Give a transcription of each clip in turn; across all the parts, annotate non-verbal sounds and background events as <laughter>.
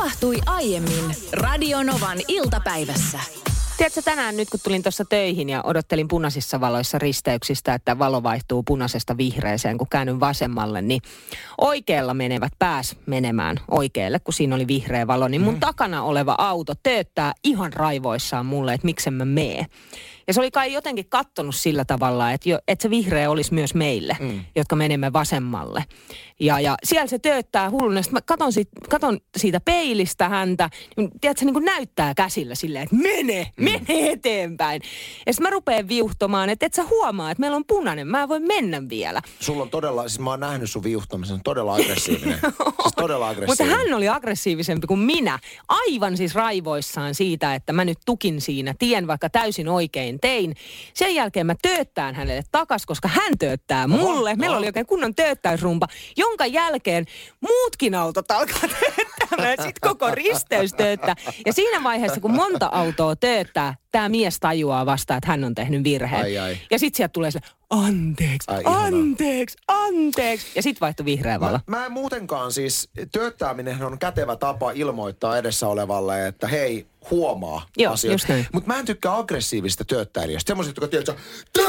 Tapahtui aiemmin Radionovan iltapäivässä. Tiedätkö, tänään nyt kun tulin tuossa töihin ja odottelin punaisissa valoissa risteyksistä, että valo vaihtuu punaisesta vihreeseen, kun käännyn vasemmalle, niin oikealla menevät pääs menemään oikealle, kun siinä oli vihreä valo, niin mun mm. takana oleva auto tööttää ihan raivoissaan mulle, että miksen mä mee. Ja se oli kai jotenkin kattonut sillä tavalla, että, jo, että se vihreä olisi myös meille, mm. jotka menemme vasemmalle. Ja, ja siellä se tööttää hulluna. Sitten mä katon siitä, katon siitä peilistä häntä. Niin, tiedätkö, niin kuin näyttää käsillä silleen, että mene, mm. mene eteenpäin. Ja sitten mä rupean viuhtomaan, että et sä huomaa, että meillä on punainen. Mä voin mennä vielä. Sulla on todella, siis mä oon nähnyt sun viuhtamisen, todella aggressiivinen. <laughs> siis todella aggressiivinen. Mutta hän oli aggressiivisempi kuin minä. Aivan siis raivoissaan siitä, että mä nyt tukin siinä. Tien vaikka täysin oikein tein. Sen jälkeen mä tööttään hänelle takas, koska hän tööttää mulle. Meillä oli oikein kunnon tööttäysrumpa, jonka jälkeen muutkin autot alkaa <laughs> tööttämään. Sitten koko risteys tööttää. Ja siinä vaiheessa, kun monta autoa tööttää, tämä mies tajuaa vasta, että hän on tehnyt virheen. Ai, ai. Ja sitten sieltä tulee se, anteeksi, Ai, anteeksi, anteeksi. Ja sitten vaihtui vihreä valo. Mä, mä en muutenkaan siis, tööttäminen on kätevä tapa ilmoittaa edessä olevalle, että hei, huomaa Joo, asioita. Mutta mä en tykkää aggressiivista tööttäilijästä. Semmoiset, jotka tiedät, tö,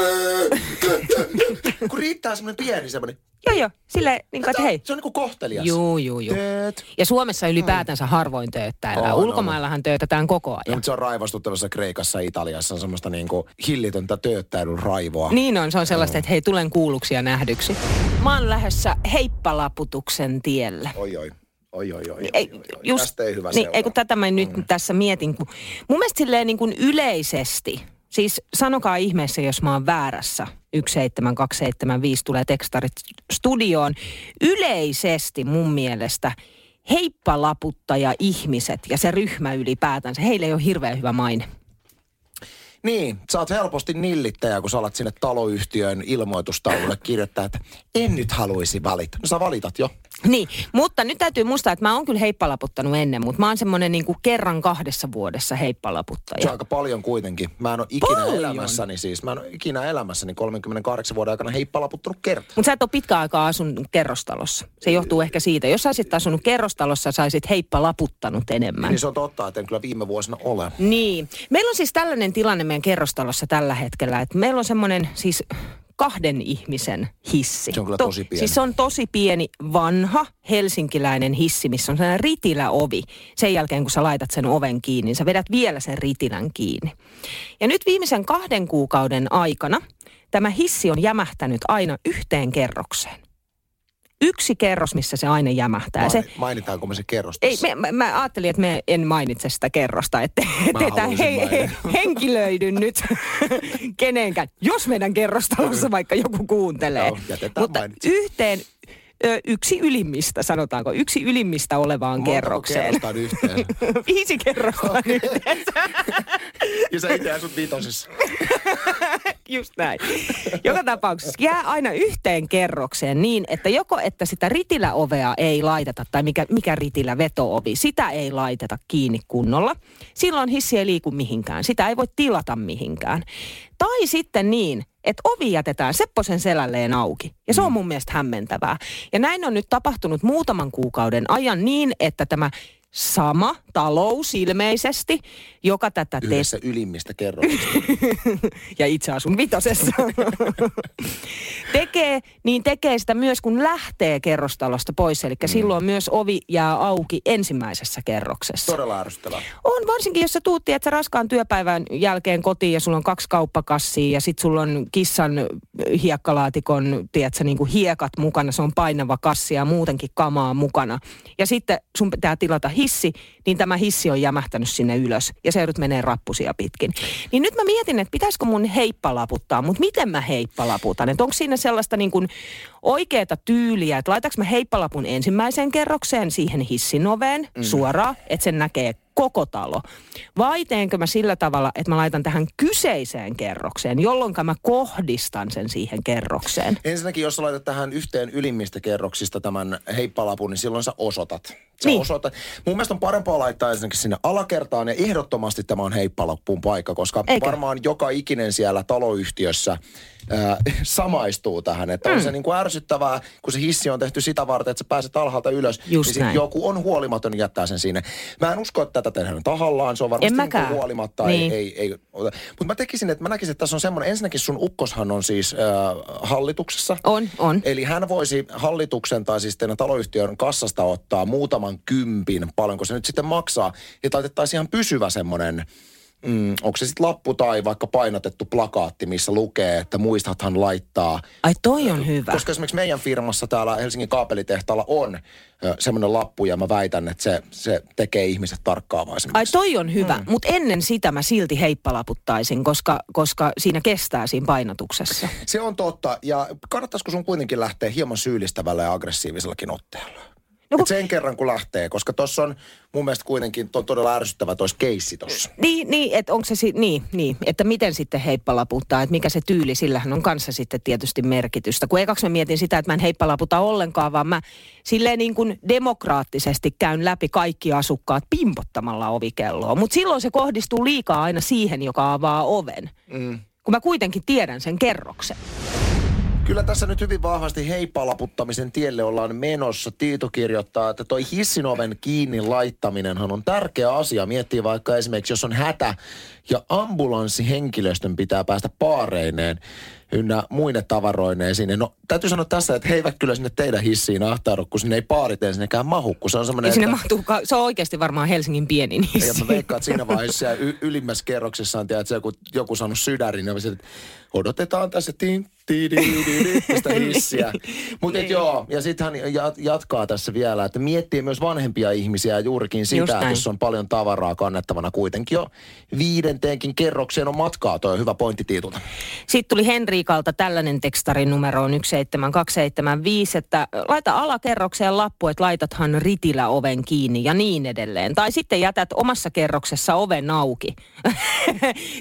tö, kun riittää semmoinen pieni semmoinen. Joo, joo. Sille, niin kuin, että hei. Se on niinku kohtelias. Juu, juu, juu. Tööt. Ja Suomessa ylipäätänsä harvoin tööttäillään. On. Ulkomaillahan töötetään koko No, ajan. mutta se on raivostuttavassa Kreikassa ja Italiassa on semmoista niinku hillitöntä tööttäilyn raivoa. Niin on, se on sellaista, että hei, tulen kuulluksi ja nähdyksi. Mä oon lähdössä heippalaputuksen tielle. Oi, oi. Oi, oi, oi, oi, Ei, oi, oi. Tästä ei hyvä niin, ei kun tätä mä nyt tässä mietin. Kun, mun mielestä silleen niin kuin yleisesti, siis sanokaa ihmeessä, jos mä oon väärässä, 17275 tulee tekstarit studioon. Yleisesti mun mielestä heippalaputtaja ihmiset ja se ryhmä ylipäätänsä, heillä ei ole hirveän hyvä maine. Niin, sä oot helposti nillittäjä, kun sä alat sinne taloyhtiön ilmoitustaululle kirjoittaa, että en nyt haluaisi valita. No sä valitat jo. Niin, mutta nyt täytyy muistaa, että mä oon kyllä heippalaputtanut ennen, mutta mä oon semmoinen niin kuin kerran kahdessa vuodessa Se on heippalaputtaja. aika paljon kuitenkin. Mä en ole ikinä Paljon? elämässäni siis, mä en ole ikinä elämässäni 38 vuoden aikana heippalaputtanut kertaa. Mutta sä et ole pitkä aikaa asunut kerrostalossa. Se johtuu ehkä siitä. Jos sä olisit asunut kerrostalossa, sä olisit heippalaputtanut enemmän. Niin se on totta, että en kyllä viime vuosina ole. Niin. Meillä on siis tällainen tilanne meidän kerrostalossa tällä hetkellä, että meillä on semmoinen siis kahden ihmisen hissi. Se on kyllä tosi pieni. Siis se on tosi pieni, vanha helsinkiläinen hissi, missä on sellainen ritiläovi. Sen jälkeen, kun sä laitat sen oven kiinni, niin sä vedät vielä sen ritilän kiinni. Ja nyt viimeisen kahden kuukauden aikana tämä hissi on jämähtänyt aina yhteen kerrokseen. Yksi kerros, missä se aina jämähtää. Se, Maini- Mainitaanko me se kerros ei, tässä? me, mä, mä ajattelin, että me en mainitse sitä kerrosta, että haluaisin he, he, <laughs> henkilöidy nyt <laughs> kenenkään, jos meidän kerrostalossa vaikka joku kuuntelee. Joo, Mutta mainitse. yhteen ö, yksi ylimmistä, sanotaanko, yksi ylimmistä olevaan Montako kerrokseen. kerrosta yhteen? <laughs> Viisi kerrosta on yhteensä. ja sä itse asut vitosessa. <laughs> Just näin. Joka tapauksessa jää aina yhteen kerrokseen niin, että joko että sitä ritiläovea ei laiteta, tai mikä, mikä ritilä vetoovi, sitä ei laiteta kiinni kunnolla. Silloin hissi ei liiku mihinkään. Sitä ei voi tilata mihinkään. Tai sitten niin, että ovi jätetään Sepposen selälleen auki. Ja se on mun mielestä hämmentävää. Ja näin on nyt tapahtunut muutaman kuukauden ajan niin, että tämä sama talous ilmeisesti, joka tätä te- Yhdessä ylimmistä kerroksista. <laughs> ja itse asun vitosessa, <laughs> tekee, niin tekee sitä myös kun lähtee kerrostalosta pois. Eli mm. silloin myös ovi jää auki ensimmäisessä kerroksessa. Todella ärsyttävää. On varsinkin, jos sä tuut, että raskaan työpäivän jälkeen kotiin ja sulla on kaksi kauppakassia ja sit sulla on kissan hiekkalaatikon, tiedätkö, niin kuin hiekat mukana, se on painava kassi ja muutenkin kamaa mukana. Ja sitten sun pitää tilata hissi, niin tämä hissi on jämähtänyt sinne ylös ja se joudut menee rappusia pitkin. Niin nyt mä mietin, että pitäisikö mun heippalaputtaa, mutta miten mä heippalaputan? Että onko siinä sellaista niin kuin oikeata tyyliä, että laitaks mä heippalapun ensimmäiseen kerrokseen siihen hissin oveen mm. suoraan, että sen näkee koko talo? Vai teenkö mä sillä tavalla, että mä laitan tähän kyseiseen kerrokseen, jolloin mä kohdistan sen siihen kerrokseen? Ensinnäkin, jos sä laitat tähän yhteen ylimmistä kerroksista tämän heippalapun, niin silloin sä osoitat. Sä Niin. osoitat. Mun mielestä on parempaa laittaa ensinnäkin sinne alakertaan ja ehdottomasti tämä on heippalappuun paikka, koska Eikö? varmaan joka ikinen siellä taloyhtiössä ää, <laughs> samaistuu tähän. Että on Mm. se niin kuin ärsyttävää, kun se hissi on tehty sitä varten, että sä pääset alhaalta ylös. Just niin joku on huolimaton jättää sen sinne. Mä en usko, että tätä tehdään tahallaan. Se on varmasti niin huolimatta. Niin. Ei, ei, ei, mutta mä tekisin, että mä näkisin, että tässä on semmoinen, ensinnäkin sun ukkoshan on siis äh, hallituksessa. On, on. Eli hän voisi hallituksen tai siis teidän taloyhtiön kassasta ottaa muutaman kympin, paljonko se nyt sitten maksaa, ja laitettaisiin ihan pysyvä semmoinen, mm, onko se sitten lappu tai vaikka painotettu plakaatti, missä lukee, että muistathan laittaa. Ai toi on hyvä. Koska esimerkiksi meidän firmassa täällä Helsingin kaapelitehtaalla on ö, semmoinen lappu, ja mä väitän, että se, se tekee ihmiset Ai tarkkaavaisemmiksi. toi on hyvä, mm. mutta ennen sitä mä silti heippalaputtaisin, koska, koska siinä kestää siinä painotuksessa. Se on totta, ja kannattaisiko sun kuitenkin lähteä hieman syyllistävällä ja aggressiivisellakin otteella? No kun- sen kerran kun lähtee, koska tuossa on mun mielestä kuitenkin on todella ärsyttävä tois keissi tossa. Niin, niin että onko se si- niin, niin, että miten sitten heippalaputtaa, että mikä se tyyli, sillähän on kanssa sitten tietysti merkitystä. Kun ekaksi mä mietin sitä, että mä en heippalaputa ollenkaan, vaan mä silleen niin kuin demokraattisesti käyn läpi kaikki asukkaat pimpottamalla ovikelloa. Mutta silloin se kohdistuu liikaa aina siihen, joka avaa oven. Mm. Kun mä kuitenkin tiedän sen kerroksen. Kyllä tässä nyt hyvin vahvasti heippalaputtamisen tielle ollaan menossa. Tiito kirjoittaa, että toi hissinoven kiinni laittaminenhan on tärkeä asia. Miettii vaikka esimerkiksi, jos on hätä ja ambulanssihenkilöstön pitää päästä paareineen ynnä muine tavaroineen sinne. No täytyy sanoa tässä, että he eivät kyllä sinne teidän hissiin ahtaudu, kun sinne ei paarit ensinnäkään mahu, kun se on semmoinen, Ja sinne että... mahtuu, se on oikeasti varmaan Helsingin pienin Ja hissi. mä veikkaan, että siinä vaiheessa y- ylimmässä kerroksessa on, tiedät, joku, joku saanut sydärin, ja että odotetaan tässä tin, tästä hissiä. Mutta Niin. joo, ja sitten hän jat- jatkaa tässä vielä, että miettii myös vanhempia ihmisiä juurikin sitä, että jos on paljon tavaraa kannettavana kuitenkin jo viidenteenkin kerrokseen on matkaa. Toi on hyvä pointti Tiitulta. Sitten tuli Henriikalta tällainen tekstarin numero on 17275, että laita alakerrokseen lappu, että laitathan ritillä oven kiinni ja niin edelleen. Tai sitten jätät omassa kerroksessa oven auki.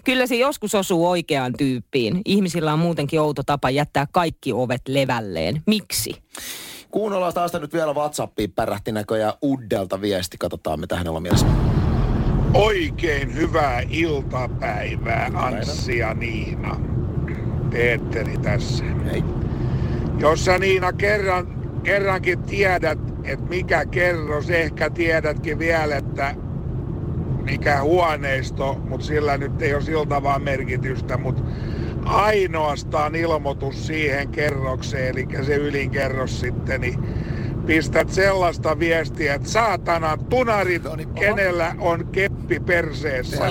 Kyllä se joskus osuu oikeaan tyyppiin. Ihmisillä on muutenkin outo tapa jättää kaikki ovet levälleen. Miksi? Kuunnellaan taas nyt vielä WhatsAppiin pärähti näköjään Uddelta viesti. Katsotaan, mitä hänellä on mielessä. Oikein hyvää iltapäivää, Anssi ja Niina. Peetteri tässä. Hei. Jos sä Niina kerran, kerrankin tiedät, että mikä kerros, ehkä tiedätkin vielä, että mikä huoneisto, mutta sillä nyt ei ole siltä vaan merkitystä, mutta ainoastaan ilmoitus siihen kerrokseen, eli se ylinkerros sitten, niin pistät sellaista viestiä, että saatana tunarit, No niin, kenellä on keppi perseessä.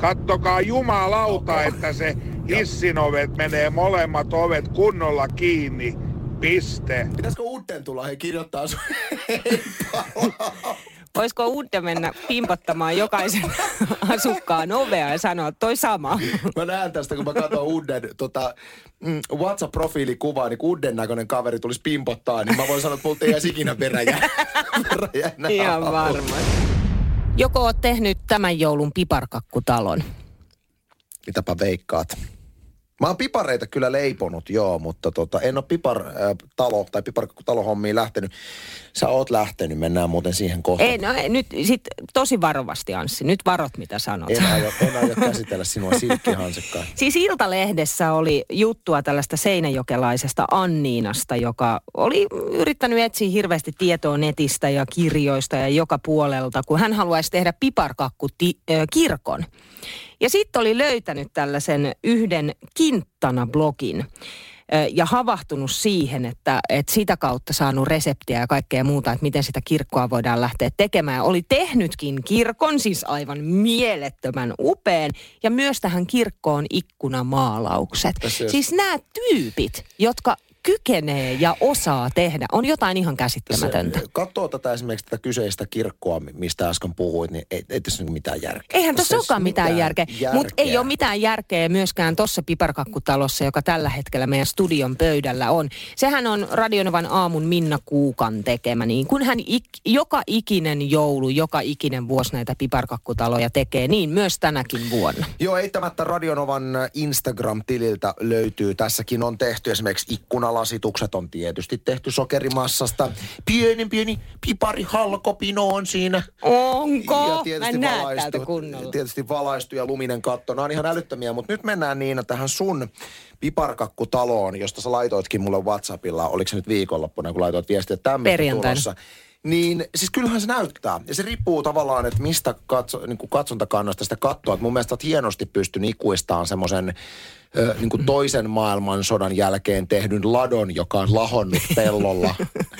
Kattokaa jumalauta, että se hissinovet menee molemmat ovet kunnolla kiinni. Piste. Pitäisikö Udden tulla he kirjoittaa sun <laughs> Voisiko Udde mennä pimpottamaan jokaisen asukkaan ovea ja sanoa toi sama? Mä näen tästä, kun mä katson Udden tota, mm, WhatsApp-profiilikuvaa, niin kun Udden näköinen kaveri tulisi pimpottaa, niin mä voin sanoa, että multa ei jäisi ikinä peräjä. <laughs> Ihan varmasti. Joko oot tehnyt tämän joulun piparkakkutalon? Mitäpä veikkaat? Mä oon pipareita kyllä leiponut, joo, mutta tota, en ole pipar-talo tai pipartalohommiin lähtenyt. Sä oot lähtenyt, mennään muuten siihen kohtaan. Ei, no, ei, nyt sit tosi varovasti Anssi, nyt varot mitä sanot. En aio, en aio käsitellä sinua silkkihansikkaan. <laughs> Siis Iltalehdessä oli juttua tällaista seinäjokelaisesta Anniinasta, joka oli yrittänyt etsiä hirveästi tietoa netistä ja kirjoista ja joka puolelta, kun hän haluaisi tehdä piparkakku ti- ö, kirkon. Ja sitten oli löytänyt tällaisen yhden Kinttana-blogin ja havahtunut siihen, että, että sitä kautta saanut reseptiä ja kaikkea muuta, että miten sitä kirkkoa voidaan lähteä tekemään. Oli tehnytkin kirkon, siis aivan mielettömän upeen, ja myös tähän kirkkoon ikkunamaalaukset. Tässä Siis nämä tyypit, jotka kykenee ja osaa tehdä, on jotain ihan käsittämätöntä. Se, katsoo tätä esimerkiksi tätä kyseistä kirkkoa, mistä äsken puhuit, niin ei, ei tässä mitään järkeä. Eihän tässä olekaan mitään, mitään järkeä, järkeä. mutta ei ole mitään järkeä myöskään tuossa piparkakkutalossa, joka tällä hetkellä meidän studion pöydällä on. Sehän on Radionovan aamun Minna Kuukan tekemä, niin kun hän ik, joka ikinen joulu, joka ikinen vuosi näitä piparkakkutaloja tekee, niin myös tänäkin vuonna. Joo, eittämättä Radionovan Instagram-tililtä löytyy. Tässäkin on tehty esimerkiksi ikkunalasitukset on tietysti tehty sokerimassasta. Pieni, pieni piparihalkopino on siinä. Onko? Ja tietysti Mä valaistu, tietysti valaistu ja luminen katto. Nämä on ihan älyttömiä, mutta nyt mennään niin tähän sun piparkakkutaloon, josta sä laitoitkin mulle WhatsAppilla, oliko se nyt viikonloppuna, kun laitoit viestiä tämmöistä tulossa. Niin siis kyllähän se näyttää. Ja se riippuu tavallaan, että mistä katso, niin kuin katsontakannasta sitä katsoa. mun mielestä olet hienosti pystynyt ikuistaan semmoisen niin kuin toisen maailmansodan jälkeen tehdyn ladon, joka on lahonnut pellolla.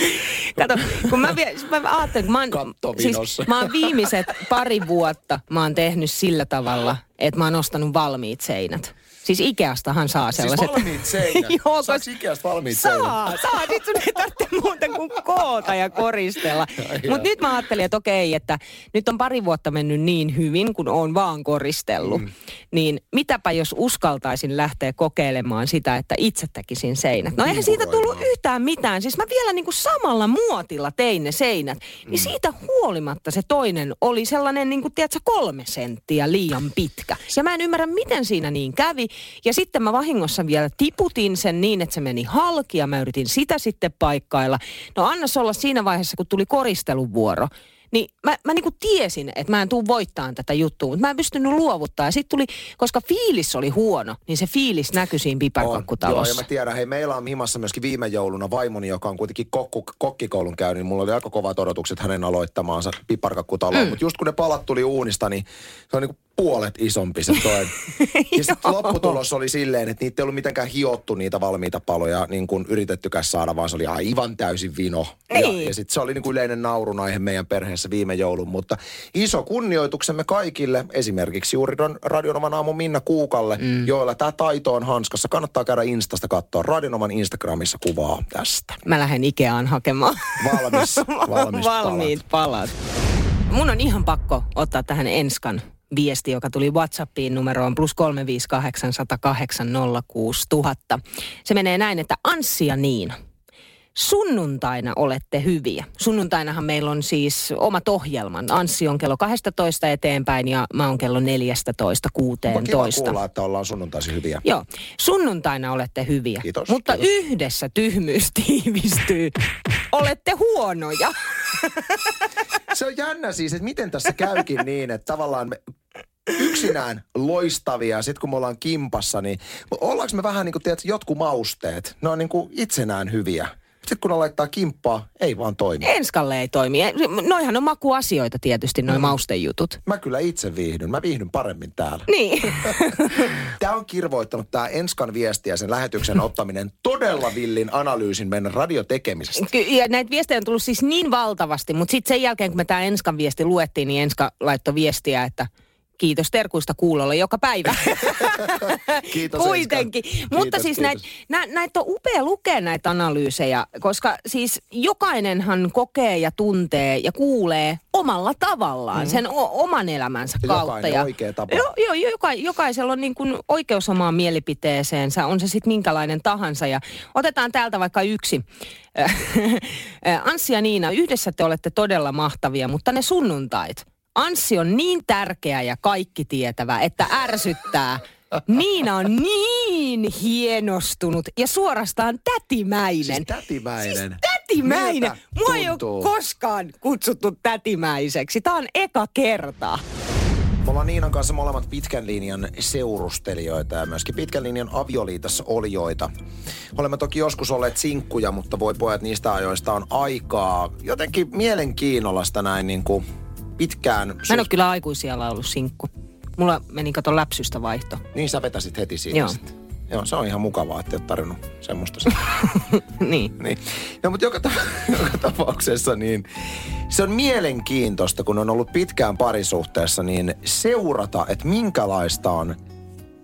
<laughs> Kato, kun mä, vie, mä ajattelin, mä oon, siis, mä oon viimeiset pari vuotta mä oon tehnyt sillä tavalla, että mä oon ostanut valmiit seinät. Siis Ikeastahan saa siis sellaiset. Siis valmiit seinät? <laughs> Joo, Saaks Ikeasta valmiit saa, seinät? Saa, saa. Sitten sun ei tarvitse muuta kuin koota ja koristella. Mutta nyt mä ajattelin, että okei, että nyt on pari vuotta mennyt niin hyvin, kun on vaan koristellut. Mm. Niin mitäpä jos uskaltaisin lähteä kokeilemaan sitä, että itse tekisin seinät. No eihän siitä tullut yhtään mitään. Siis mä vielä niin kuin samalla muotilla tein ne seinät. Niin mm. siitä huolimatta se toinen oli sellainen, niin kuin, tiedätkö, kolme senttiä liian pitkä. Ja mä en ymmärrä, miten siinä niin kävi. Ja sitten mä vahingossa vielä tiputin sen niin, että se meni halki ja mä yritin sitä sitten paikkailla. No annas olla siinä vaiheessa, kun tuli koristeluvuoro. Niin mä, mä niinku tiesin, että mä en tuu voittaan tätä juttua, mutta mä en pystynyt luovuttaa. Ja sitten tuli, koska fiilis oli huono, niin se fiilis näkyi siinä piparkakkutalossa. Joo, ja mä tiedän, hei meillä on himassa myöskin viime jouluna vaimoni, joka on kuitenkin kokku, kokkikoulun käynyt, niin mulla oli aika kovat odotukset hänen aloittamaansa piparkakkutaloon. Mm. Mutta just kun ne palat tuli uunista, niin se on niinku puolet isompi se toi. <laughs> ja sitten lopputulos oli silleen, että niitä ei ollut mitenkään hiottu niitä valmiita paloja, niin kuin yritettykään saada, vaan se oli aivan täysin vino. Niin. Ja, ja sitten se oli niin kuin yleinen naurunaihe meidän perheessä viime joulun. Mutta iso kunnioituksemme kaikille, esimerkiksi juuri Radionovan aamu Minna Kuukalle, mm. joilla tämä taito on hanskassa. Kannattaa käydä Instasta katsoa. Radionovan Instagramissa kuvaa tästä. Mä lähden Ikeaan hakemaan. Valmis, <laughs> valmis Valmiit palat. palat. Mun on ihan pakko ottaa tähän Enskan viesti, joka tuli WhatsAppiin numeroon plus 358 Se menee näin, että Anssi ja Niina, sunnuntaina olette hyviä. Sunnuntainahan meillä on siis omat ohjelman. Anssi on kello 12 eteenpäin ja mä oon kello 14 16. Kiva kuulla, että ollaan sunnuntaisin hyviä. Joo, sunnuntaina olette hyviä. Kiitos. Mutta kiitos. yhdessä tyhmyys tiivistyy. <laughs> olette huonoja. <laughs> Se on jännä siis, että miten tässä käykin niin, että tavallaan me yksinään loistavia. Sitten kun me ollaan kimpassa, niin ollaanko me vähän niin kuin, tiedät, jotkut mausteet, ne on niin kuin itsenään hyviä. Sitten kun ne laittaa kimppaa, ei vaan toimi. Enskalle ei toimi. Noihan on makuasioita tietysti, noin mm. maustejutut. Mä kyllä itse viihdyn. Mä viihdyn paremmin täällä. Niin. <laughs> tämä on kirvoittanut tämä Enskan viesti ja sen lähetyksen ottaminen todella villin analyysin meidän radiotekemisestä. Ky- ja näitä viestejä on tullut siis niin valtavasti, mutta sitten sen jälkeen, kun me tämä Enskan viesti luettiin, niin Enska laittoi viestiä, että – Kiitos terkuista kuulolle joka päivä. <laughs> kiitos Kuitenkin. Kiitos, Mutta siis näitä näit on upea lukea näitä analyysejä, koska siis jokainenhan kokee ja tuntee ja kuulee omalla tavallaan mm-hmm. sen o- oman elämänsä ja kautta. Jokainen ja, oikea tapa. Joo, jo, joka, jokaisella on niin kuin oikeus omaan mielipiteeseensä, on se sitten minkälainen tahansa. Ja otetaan täältä vaikka yksi. <laughs> Anssi ja Niina, yhdessä te olette todella mahtavia, mutta ne sunnuntait – Anssi on niin tärkeä ja kaikki tietävä, että ärsyttää. <laughs> Niina on niin hienostunut ja suorastaan tätimäinen. Siis tätimäinen. Siis tätimäinen. Mua ei ole koskaan kutsuttu tätimäiseksi. Tämä on eka kerta. Me ollaan Niinan kanssa molemmat pitkän linjan seurustelijoita ja myöskin pitkän linjan avioliitossa olijoita. Olemme toki joskus olleet sinkkuja, mutta voi pojat niistä ajoista on aikaa. Jotenkin mielenkiinnolla sitä näin niin kuin pitkään... Mä en ole kyllä aikuisia ollut sinkku. Mulla meni kato läpsystä vaihto. Niin sä vetäsit heti siitä Joo. Sitten. Joo, se on ihan mukavaa, että et tarvinnut semmoista. <laughs> niin. niin. No, mutta joka, ta- <laughs> joka tapauksessa niin se on mielenkiintoista, kun on ollut pitkään parisuhteessa, niin seurata, että minkälaista on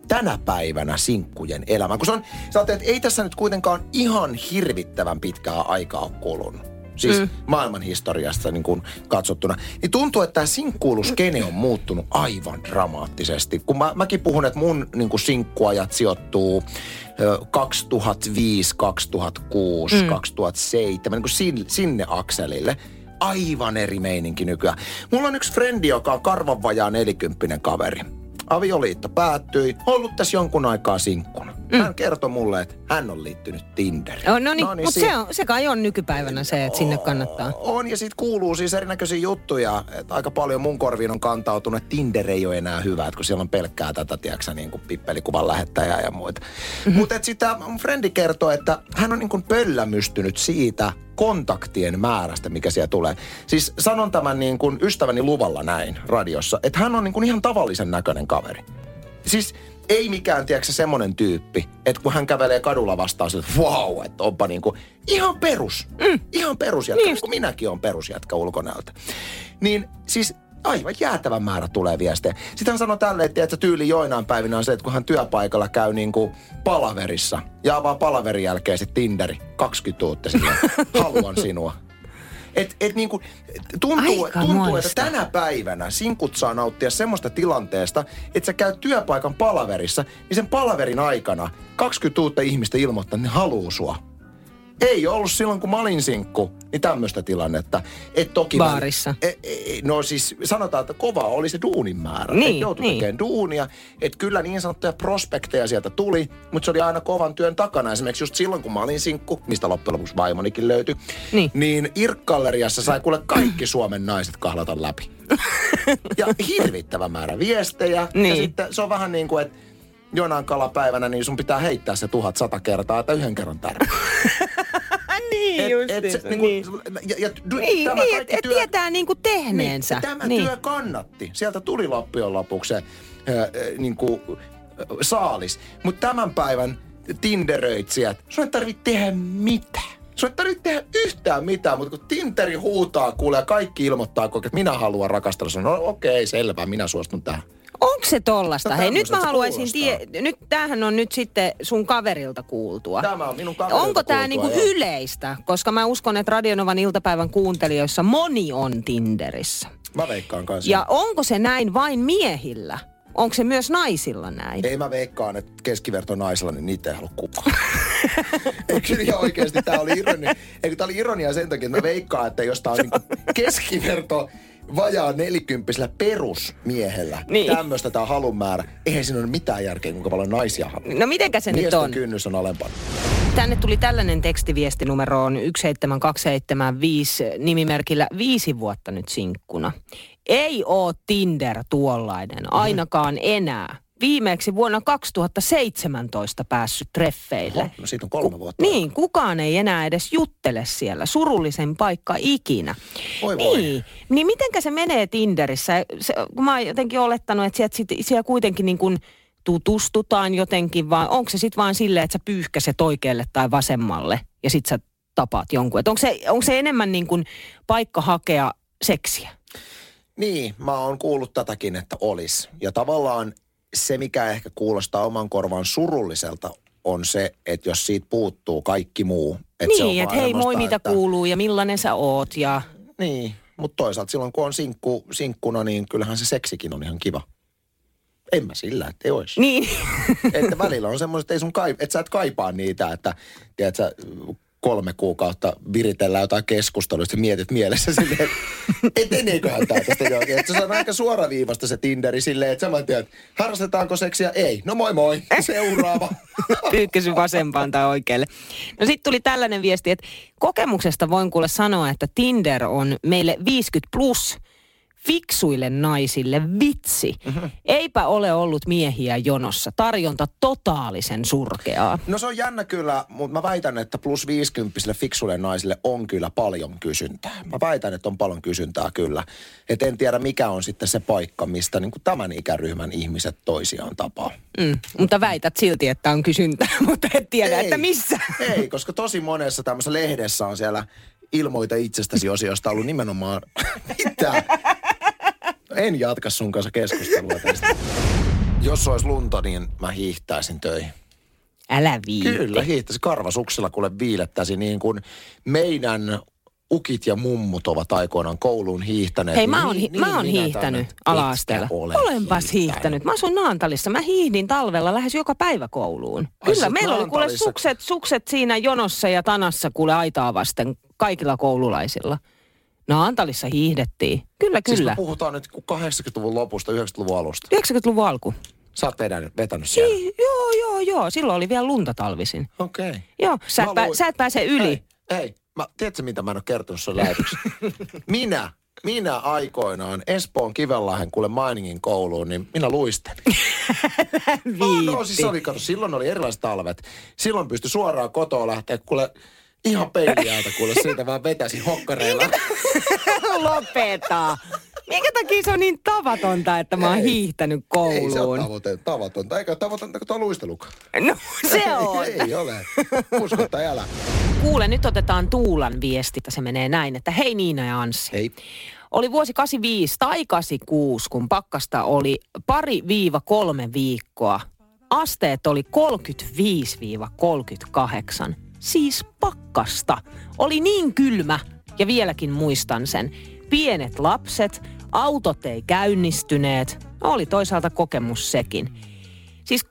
tänä päivänä sinkkujen elämä? Kun se on, sä että ei tässä nyt kuitenkaan ihan hirvittävän pitkää aikaa ole kulunut siis mm. maailman historiasta niin kuin katsottuna, niin tuntuu, että tämä sinkkuiluskene on muuttunut aivan dramaattisesti. Kun mä, mäkin puhun, että mun niin kuin sinkkuajat sijoittuu 2005, 2006, mm. 2007, niin kuin sinne, sinne akselille. Aivan eri meininki nykyään. Mulla on yksi frendi, joka on karvan vajaa nelikymppinen kaveri avioliitto päättyi, ollut tässä jonkun aikaa sinkkuna. Mm. Hän kertoi mulle, että hän on liittynyt Tinderiin. No niin, no niin mutta si- se, on, se kai on nykypäivänä se, että sinne kannattaa. On, ja siitä kuuluu siis erinäköisiä juttuja. Että aika paljon mun korviin on kantautunut, että Tinder ei ole enää hyvä, että kun siellä on pelkkää tätä, tiedätkö, niin kuin pippelikuvan lähettäjää ja muita. Mm-hmm. Mutta sitten mun frendi kertoo, että hän on niin kuin pöllämystynyt siitä, kontaktien määrästä, mikä siellä tulee. Siis sanon tämän niin kuin ystäväni luvalla näin radiossa, että hän on niin kuin ihan tavallisen näköinen kaveri. Siis ei mikään, tiedätkö semmoinen tyyppi, että kun hän kävelee kadulla vastaan, että wow, että onpa niin kuin ihan perus. Mm. Ihan perusjätkä, niin kun minäkin on perusjätkä ulkonäöltä. Niin siis aivan jäätävän määrä tulee viestejä. Sitten hän sanoi tälleen, että tyyli joinain päivinä on se, että kun hän työpaikalla käy niin kuin palaverissa ja avaa palaverin jälkeen se Tinderi, 20 uutta sinne, haluan sinua. Et, et niinku, tuntuu, tuntuu että tänä päivänä sinkut saa nauttia semmoista tilanteesta, että sä käyt työpaikan palaverissa, niin sen palaverin aikana 20 uutta ihmistä ilmoittaa, että ne haluu sua ei ollut silloin, kun mä olin sinkku, niin tämmöistä tilannetta. Et toki Baarissa. Mä, e, e, no siis sanotaan, että kova oli se duunin määrä. Niin, et joutui niin. tekemään duunia. Että kyllä niin sanottuja prospekteja sieltä tuli, mutta se oli aina kovan työn takana. Esimerkiksi just silloin, kun mä olin sinkku, mistä loppujen lopuksi vaimonikin löytyi, niin, niin Irk-galleriassa sai kuule kaikki Suomen naiset kahlata läpi. <laughs> ja hirvittävä määrä viestejä. Niin. Ja sitten se on vähän niin kuin, että jonain kalapäivänä, niin sun pitää heittää se tuhat sata kertaa, että yhden kerran tärkeä. <laughs> niin, et, just et, se, niin. Niin ja, ja, niin, tämä niin, että työ, tietää niin kuin tehneensä. Niin, tämä niin. työ kannatti. Sieltä tuli loppujen lopuksi se äh, niin kuin, saalis. Mutta tämän päivän Tinderöitsijät, sun ei tarvitse tehdä mitään. Sun ei tarvitse tehdä yhtään mitään, mutta kun Tinteri huutaa, kuulee kaikki ilmoittaa, että minä haluan rakastella, no okei, okay, selvä, minä suostun tähän. Onko se tollasta? No, Hei, nyt mä haluaisin tie... Nyt tämähän on nyt sitten sun kaverilta kuultua. Tämä on minun kaverilta Onko tämä niinku yleistä? Koska mä uskon, että Radionovan iltapäivän kuuntelijoissa moni on Tinderissä. Mä veikkaan kanssa. Ja onko se näin vain miehillä? Onko se myös naisilla näin? Ei mä veikkaan, että keskiverto naisilla, niin niitä ei halua kukaan. <laughs> ei kyllä ihan oikeasti, tää oli ironia. Eikö tää oli ironia sen takia, että mä veikkaan, että jos tää on niinku <laughs> keskiverto vajaa nelikymppisellä perusmiehellä niin. tämmöistä tämä halun määrä. Eihän siinä ole mitään järkeä, kuinka paljon naisia haluaa. No mitenkä se Miesten nyt on? kynnys on alempana. Tänne tuli tällainen tekstiviesti numeroon 17275 nimimerkillä viisi vuotta nyt sinkkuna. Ei oo Tinder tuollainen, ainakaan enää viimeksi vuonna 2017 päässyt treffeille. Oho, no siitä on kolme vuotta. Ku, niin, kukaan ei enää edes juttele siellä. Surullisen paikka ikinä. Oi niin, voi. niin mitenkä se menee Tinderissä? Se, kun mä oon jotenkin olettanut, että sieltä, sit, siellä kuitenkin niin kuin tutustutaan jotenkin, vai onko se sitten vaan silleen, että sä pyyhkäset oikealle tai vasemmalle ja sit sä tapaat jonkun? onko se, onko se enemmän niin kuin paikka hakea seksiä? Niin, mä oon kuullut tätäkin, että olisi. Ja tavallaan se, mikä ehkä kuulostaa oman korvan surulliselta, on se, että jos siitä puuttuu kaikki muu. Että niin, että hei moi mitä että... kuuluu ja millainen sä oot ja... Niin, mutta toisaalta silloin kun on sinkku, sinkkuna, niin kyllähän se seksikin on ihan kiva. En mä sillä, että ei olisi. Niin. että välillä on semmoiset, että, ei sun kaip- että sä et kaipaa niitä, että tiedätkö, kolme kuukautta viritellään jotain keskustelua, ja mietit mielessä silleen, että eteneeköhän tämä tästä jokin. Että se on aika suoraviivasta se Tinderi silleen, että saman tiedät, harrastetaanko seksiä? Ei. No moi moi. Seuraava. <laughs> Pyykkäsy vasempaan tai oikealle. No sitten tuli tällainen viesti, että kokemuksesta voin kuule sanoa, että Tinder on meille 50 plus – fiksuille naisille vitsi. Mm-hmm. Eipä ole ollut miehiä jonossa. Tarjonta totaalisen surkeaa. No se on jännä kyllä, mutta mä väitän, että plus 50 fiksuille naisille on kyllä paljon kysyntää. Mä väitän, että on paljon kysyntää kyllä. Et en tiedä, mikä on sitten se paikka, mistä niin kuin tämän ikäryhmän ihmiset toisiaan tapaa. Mm, mutta väität silti, että on kysyntää, <laughs> mutta et tiedä, ei, että missä. Ei, koska tosi monessa tämmöisessä lehdessä on siellä ilmoita itsestäsi osiosta ollut nimenomaan <laughs> mitä? En jatka sun kanssa keskustelua tästä. <laughs> Jos olisi lunta, niin mä hiihtäisin töihin. Älä viitti. Kyllä, hiihtäisin karvasuksella, kuule viilettäisi niin kuin meidän ukit ja mummut ovat aikoinaan kouluun hiihtäneet. Hei, mä oon, niin, hi- mä oon hiihtänyt ala-asteella. Ole Olenpas hiihtänyt. Mä asun Naantalissa. Mä hiihdin talvella lähes joka päivä kouluun. Ai Kyllä, meillä oli kuule sukset, sukset siinä jonossa ja tanassa kuule aitaa vasten kaikilla koululaisilla. Naantalissa hiihdettiin. Kyllä, Siis kyllä. me puhutaan nyt 80-luvun lopusta, 90-luvun alusta. 90-luvun alku. Sä oot vetänyt, vetänyt siellä. Hi- joo, joo, joo. Silloin oli vielä lunta talvisin. Okei. Okay. Joo, sä et, pää, luin- sä et pääse yli. Hei, hei. Mä, tiedätkö mitä mä en ole kertonut sun <laughs> minä, minä aikoinaan Espoon Kivenlahden kuule Mainingin kouluun, niin minä luistelin. <laughs> Viitti. No siis oli, kato, silloin oli erilaiset talvet. Silloin pystyi suoraan kotoa lähteä kuule ihan peiliältä kuule siitä vaan vetäisi hokkareilla. <laughs> Lopeta. Minkä takia se on niin tavatonta, että mä oon Ei. hiihtänyt Ei se ole kouluun? tavoite, tavatonta. Eikä tavoitonta kuin tuo luistelukaan. No se on. <laughs> Ei ole. Usko tai älä. Kuule, nyt otetaan Tuulan viesti. Se menee näin, että hei Niina ja Anssi. Ei. Oli vuosi 85 tai 86, kun pakkasta oli pari viiva kolme viikkoa. Asteet oli 35-38. Siis pakkasta. Oli niin kylmä, ja vieläkin muistan sen. Pienet lapset, autot ei käynnistyneet. Oli toisaalta kokemus sekin. Siis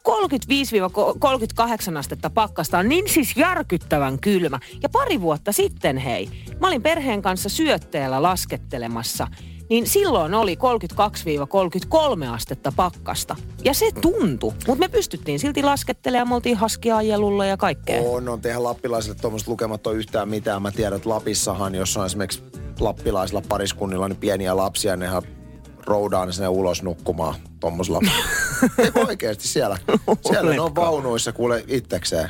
35-38 astetta pakkasta on niin siis järkyttävän kylmä. Ja pari vuotta sitten, hei, mä olin perheen kanssa syötteellä laskettelemassa, niin silloin oli 32-33 astetta pakkasta. Ja se tuntui, mutta me pystyttiin silti laskettelemaan, me oltiin haskiajelulla ja kaikkea. On, on tehdä lappilaisille tuommoiset lukemat on yhtään mitään. Mä tiedän, että Lapissahan, jos on esimerkiksi lappilaisilla pariskunnilla niin pieniä lapsia, nehän roudaa ne sinne ulos nukkumaan tuommoisella. <laughs> Ei oikeasti siellä. Siellä ne on vaunuissa kuule itsekseen.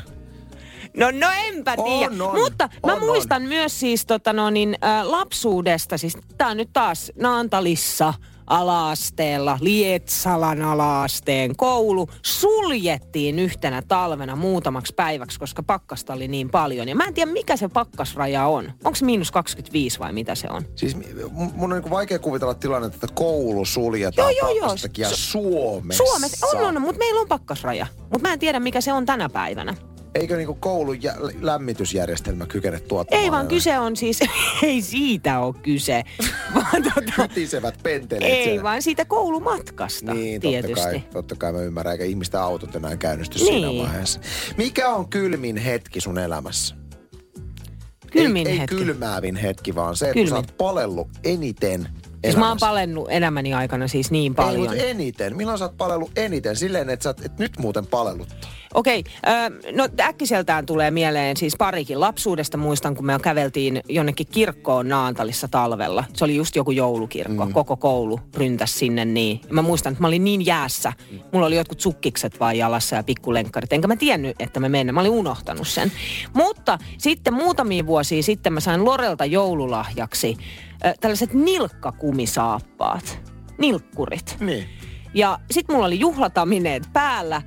No, no enpä tiedä. On, on. Mutta mä On, on. muistan myös siis tota no niin, ä, lapsuudesta, siis tää on nyt taas Naantalissa alaasteella, Lietsalan alaasteen koulu suljettiin yhtenä talvena muutamaksi päiväksi, koska pakkasta oli niin paljon. Ja mä en tiedä, mikä se pakkasraja on. Onko se miinus 25 vai mitä se on? Siis mun on niin vaikea kuvitella tilannetta, että koulu suljetaan Joo, joo, joo. Su- Suomessa. Suomessa on, on, mutta meillä on pakkasraja. Mutta mä en tiedä, mikä se on tänä päivänä. Eikö niinku koulun jä- lämmitysjärjestelmä kykene tuottamaan? Ei vaan kyse on siis, <laughs> ei siitä ole kyse, <laughs> vaan tota, Hytisevät penteleet Ei, siellä. vaan siitä koulumatkasta Niin, tietysti. totta kai, totta kai mä ymmärrän, eikä ihmisten autot enää käynnisty Niin. siinä vaiheessa. Mikä on kylmin hetki sun elämässä? Kylmin ei, hetki. Ei kylmäävin hetki, vaan se, että Kylmin. kun sä oot palellut eniten Siis mä oon palennut elämäni aikana siis niin Ei, paljon. mutta eniten. Milloin sä oot palellut eniten? Silleen, että sä oot, et nyt muuten palelluttaa. Okei, okay, no äkkiseltään tulee mieleen siis parikin lapsuudesta. Muistan, kun me käveltiin jonnekin kirkkoon Naantalissa talvella. Se oli just joku joulukirkko. Mm. Koko koulu ryntäs sinne niin. Ja mä muistan, että mä olin niin jäässä. Mulla oli jotkut sukkikset vaan jalassa ja pikkulenkkarit. Enkä mä tiennyt, että me mennään. Mä olin unohtanut sen. Mutta sitten muutamia vuosia sitten mä sain Lorelta joululahjaksi äh, tällaiset nilkkakumisaappaat. Nilkkurit. Niin. Ja sit mulla oli juhlatamineet päällä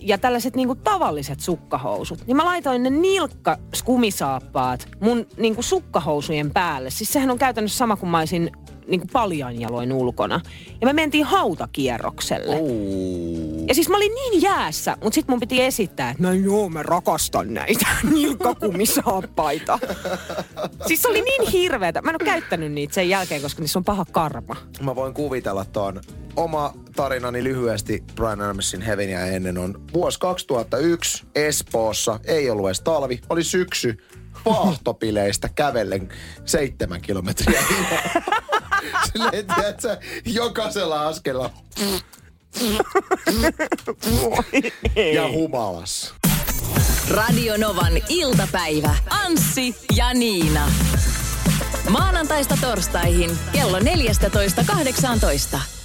ja tällaiset niinku tavalliset sukkahousut. Niin mä laitoin ne nilkkaskumisaappaat mun niinku sukkahousujen päälle. Siis sehän on käytännössä sama kuin mä olisin niinku paljaanjaloin ulkona. Ja me mentiin hautakierrokselle. Ja siis mä olin niin jäässä, mutta sit mun piti esittää, että no joo, mä rakastan näitä <laughs> nilkkakumisaappaita. siis se oli niin hirveetä. Mä en ole käyttänyt niitä sen jälkeen, koska niissä on paha karma. Mä voin kuvitella ton. Oma tarinani lyhyesti Brian Adamsin Heavenia ennen on vuosi 2001 Espoossa. Ei ollut edes talvi, oli syksy. Vaahtopileistä kävellen seitsemän kilometriä. <laughs> Silleen, tiedätkö, jokaisella askella ja humalassa. Radio Novan iltapäivä. Anssi ja Niina. Maanantaista torstaihin kello 14.18.